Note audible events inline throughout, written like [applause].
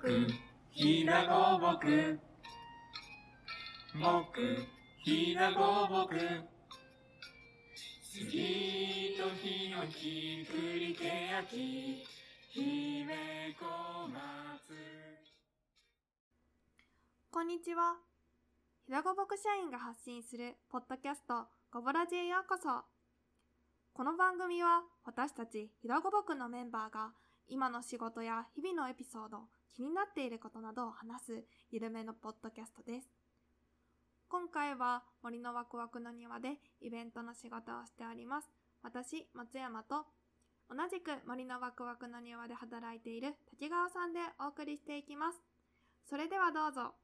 くひなごぼくもくひなごぼく杉とヒノキ栗けやき姫小松こんにちは。ひだごぼく社員が発信するポッドキャストごぼらじへようこそ。この番組は私たちひだごぼくのメンバーが今の仕事や日々のエピソード、気になっていることなどを話すゆるめのポッドキャストです。今回は森のワクワクの庭でイベントの仕事をしております。私、松山と同じく森のワクワクの庭で働いている滝川さんでお送りしていきます。それではどうぞ。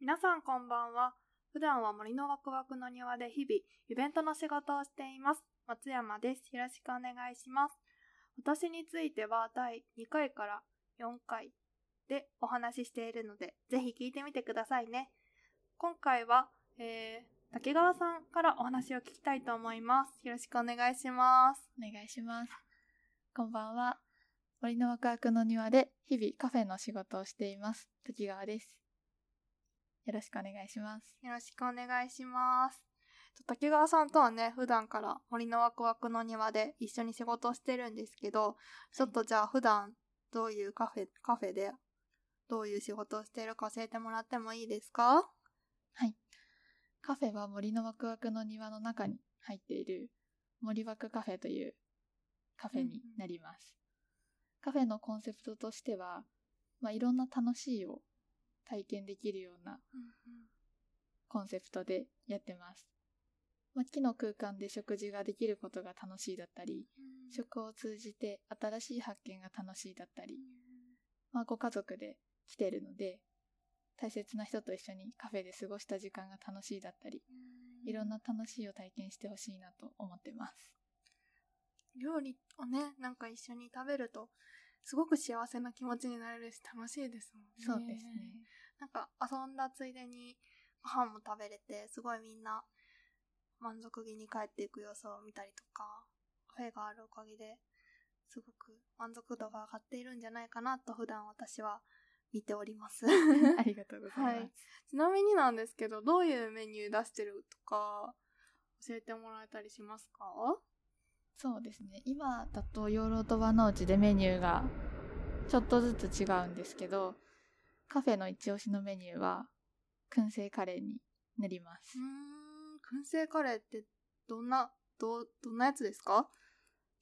皆さんこんばんは。普段は森のワクワクの庭で日々イベントの仕事をしています。松山です。よろしくお願いします。私については第2回から4回でお話ししているので、ぜひ聞いてみてくださいね。今回は、えー、竹川さんからお話を聞きたいと思います。よろしくお願いします。お願いします。こんばんは。森のワクワクの庭で日々カフェの仕事をしています。時川です。よろしくお願いします。よろしくお願いします。竹川さんとはね、普段から森のワクワクの庭で一緒に仕事をしてるんですけど、ちょっとじゃあ普段どういうカフェ、カフェでどういう仕事をしているか教えてもらってもいいですか？はい。カフェは森のワクワクの庭の中に入っている森ワクカフェというカフェになります。カフェのコンセプトとしては、まあ、いろんな楽しいを体験できるようなコンセプトでやってます。まあ、木の空間で食事ができることが楽しいだったり、食を通じて新しい発見が楽しいだったり、まあ、ご家族で来てるので、大切な人と一緒にカフェで過ごした時間が楽しいだったり、いろんな楽しいを体験してほしいなと思ってます。料理をね、なんか一緒に食べると、すごく幸せな気持ちになれるし楽しいですもんね。そうですね。なんか遊んだついでにご飯も食べれて、すごいみんな満足げに帰っていく様子を見たりとか、カフェがあるおかげで、すごく満足度が上がっているんじゃないかなと普段私は見ております。[laughs] ありがとうございます。はいちなみになんですけど、どういうメニュー出してるとか、教えてもらえたりしますか？そうですね。今だと養老と和の内でメニューがちょっとずつ違うんですけど、カフェの一押しのメニューは燻製カレーになります燻製カレーってどんな、ど、どんなやつですか？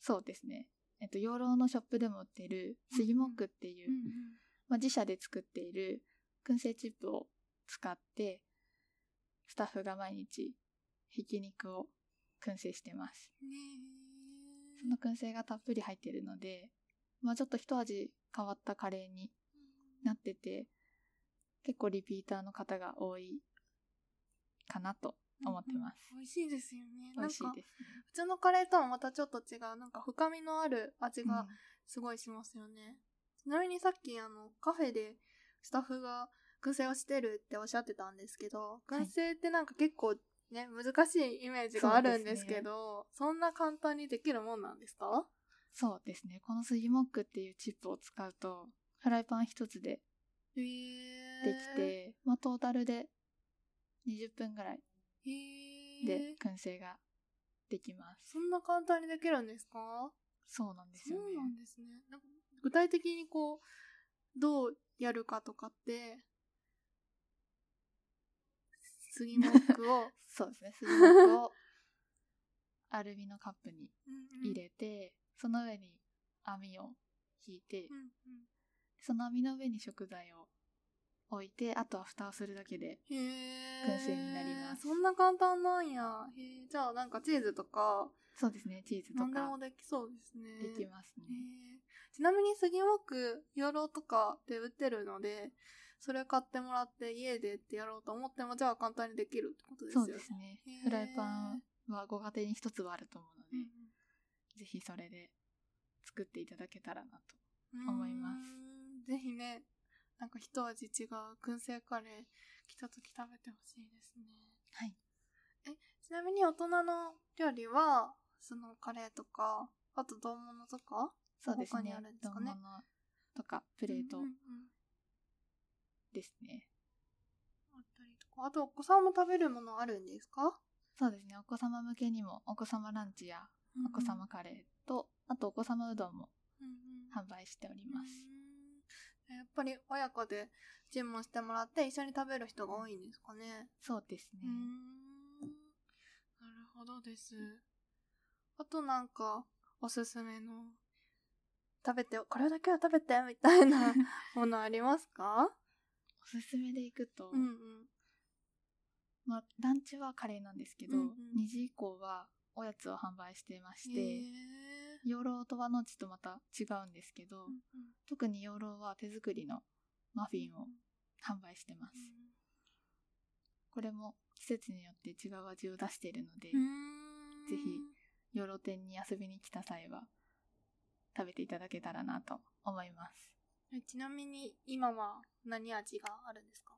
そうですね。えっと、養老のショップでも売ってるスギモックっていう、まあ、自社で作っている燻製チップを使って、スタッフが毎日ひき肉を燻製してます。その燻製がたっぷり入ってるので、まあちょっと一味変わったカレーになってて、結構リピーターの方が多いかなと思ってます。美味しいですよね。美味しいですね。普通のカレーとはまたちょっと違う、なんか深みのある味うんがすごいしますよね。ちなみにさっきあの、カフェでスタッフが燻製をしてるっておっしゃってたんですけど、はい燻製ってなんか結構ね、難しいイメージがあるんですけど、そんな簡単にできるもんなんですか？そうですね。このスギモックっていうチップを使うと、フライパン一つでへできて、まあトータルで20分ぐらいで燻製ができます。そんな簡単にできるんですか？そうなんですよね。そうなんですね。なんか具体的にこう、どうやるかとかって、杉モックを [laughs] そうですね。スギモックを [laughs] アルミのカップに入入れて、その上に網を引いて、うんうんその網の上に食材を置いて、あとは蓋をするだけで、燻製になりますそんな簡単なんや。へーじゃあなんかチーズとか、そうですね、チーズとか何でもできそうですね。できますへね。ーちなみに杉モック、養老とかで売ってるので、それ買ってもらって家でってやろうと思っても、じゃあ簡単にできるってことですよね。そうですね。フライパンはご家庭に一つはあると思うので、うんぜひそれで作っていただけたらなと。うん思いますぜひね、なんか一味違う燻製カレー来た時食べてほしいですね。はい。ちなみに大人の料理は、そのカレーとか、あと丼物とかそうですね他にあるん。ですかね？とかプレートうんうんうんですね。あったりとか。あと、お子さんも食べるものあるんですか？そうですね。お子様向けにもお子様ランチやお子様カレーと、あとお子様うどんもうんうん販売しております。うんやっぱり親子で注文してもらって一緒に食べる人が多いんですかね。そうですねなるほどです。あとなんか、おすすめの、食べて、これだけは食べて、みたいな [laughs] ものありますか？おすすめでいくと、うんうん。まあ、ランチはカレーなんですけど、うんうん2時以降はおやつを販売してまして、養老と和のちとまた違うんですけど、うんうん特に養老は手作りのマフィンを販売してます。これも季節によって違う味を出しているので、うんぜひ養老店に遊びに来た際は食べていただけたらなと思います。えちなみに今は何味があるんですか？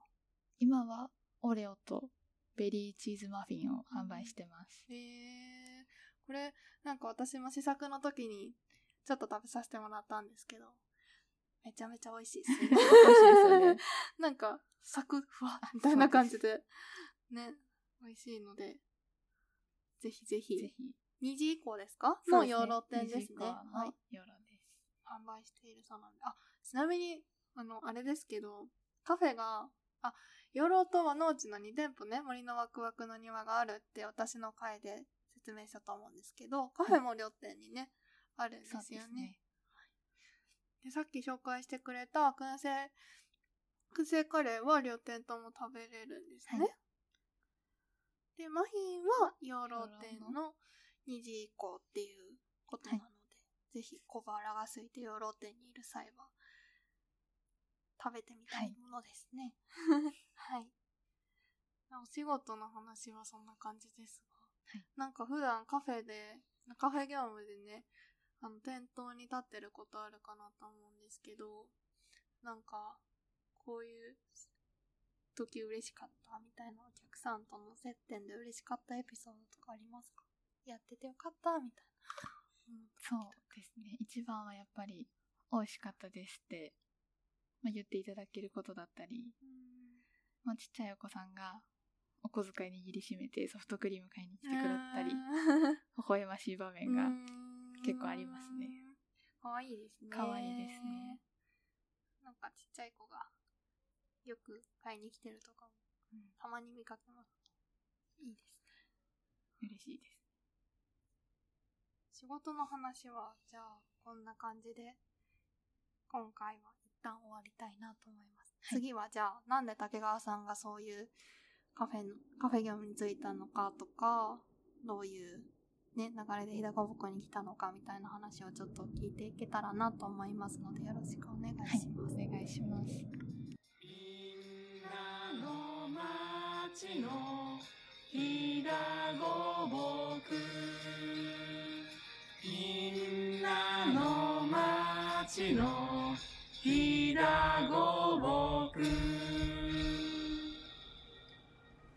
今はオレオとベリーチーズマフィンを販売してます。へえこれなんか私も試作の時にちょっと食べさせてもらったんですけどめちゃめちゃ美味しいですね美味しいですよね。[laughs] なんかサクふわみたいな感じでね美味しいのでぜひぜひぜひ。2時以降ですか？の養老店ですねはい養老です。販売しているそうなんで。あ、ちなみに、あの、あれですけど、カフェが、あ、養老と和の内の2店舗ね、森のワクワクの庭があるって私の回で説明したと思うんですけど、カフェも両店にね、あるんですよね。ね。でさっき紹介してくれた燻製、燻製カレーは両店とも食べれるんですね。はいで、マフィンは養老店の2時以降っていうことなので、ぜひ小腹が空いて養老店にいる際は、食べてみたいものですね。はい。[laughs] お仕事の話はそんな感じですが、はいなんか普段カフェで、カフェ業務でね、あの、店頭に立ってることあるかなと思うんですけど、なんか、こういう時嬉しかったみたいなお客さんとの接点で嬉しかったエピソードとかありますか？やっててよかったみたいな。うんそうですね。一番はやっぱり美味しかったですって、まあ、言っていただけることだったり、まあ、ちっちゃいお子さんがお小遣い握りしめてソフトクリーム買いに来てくれたり、微笑ましい場面が結構ありますね。かわいいですね。可愛いですね。なんかちっちゃい子がよく買いに来てるとかも、たまに見かけます。いいですね。嬉しいです。仕事の話は、じゃあ、こんな感じで、今回は一旦終わりたいなと思います。はい次はじゃあ、なんで竹川さんがそういうカフェの、カフェ業務に就いたのかとか、どういうね、流れで日高ぼに来たのかみたいな話をちょっと聞いていけたらなと思いますので、よろしくお願いはいします。、お願いします。みんなの町のひだごぼくみんなの町の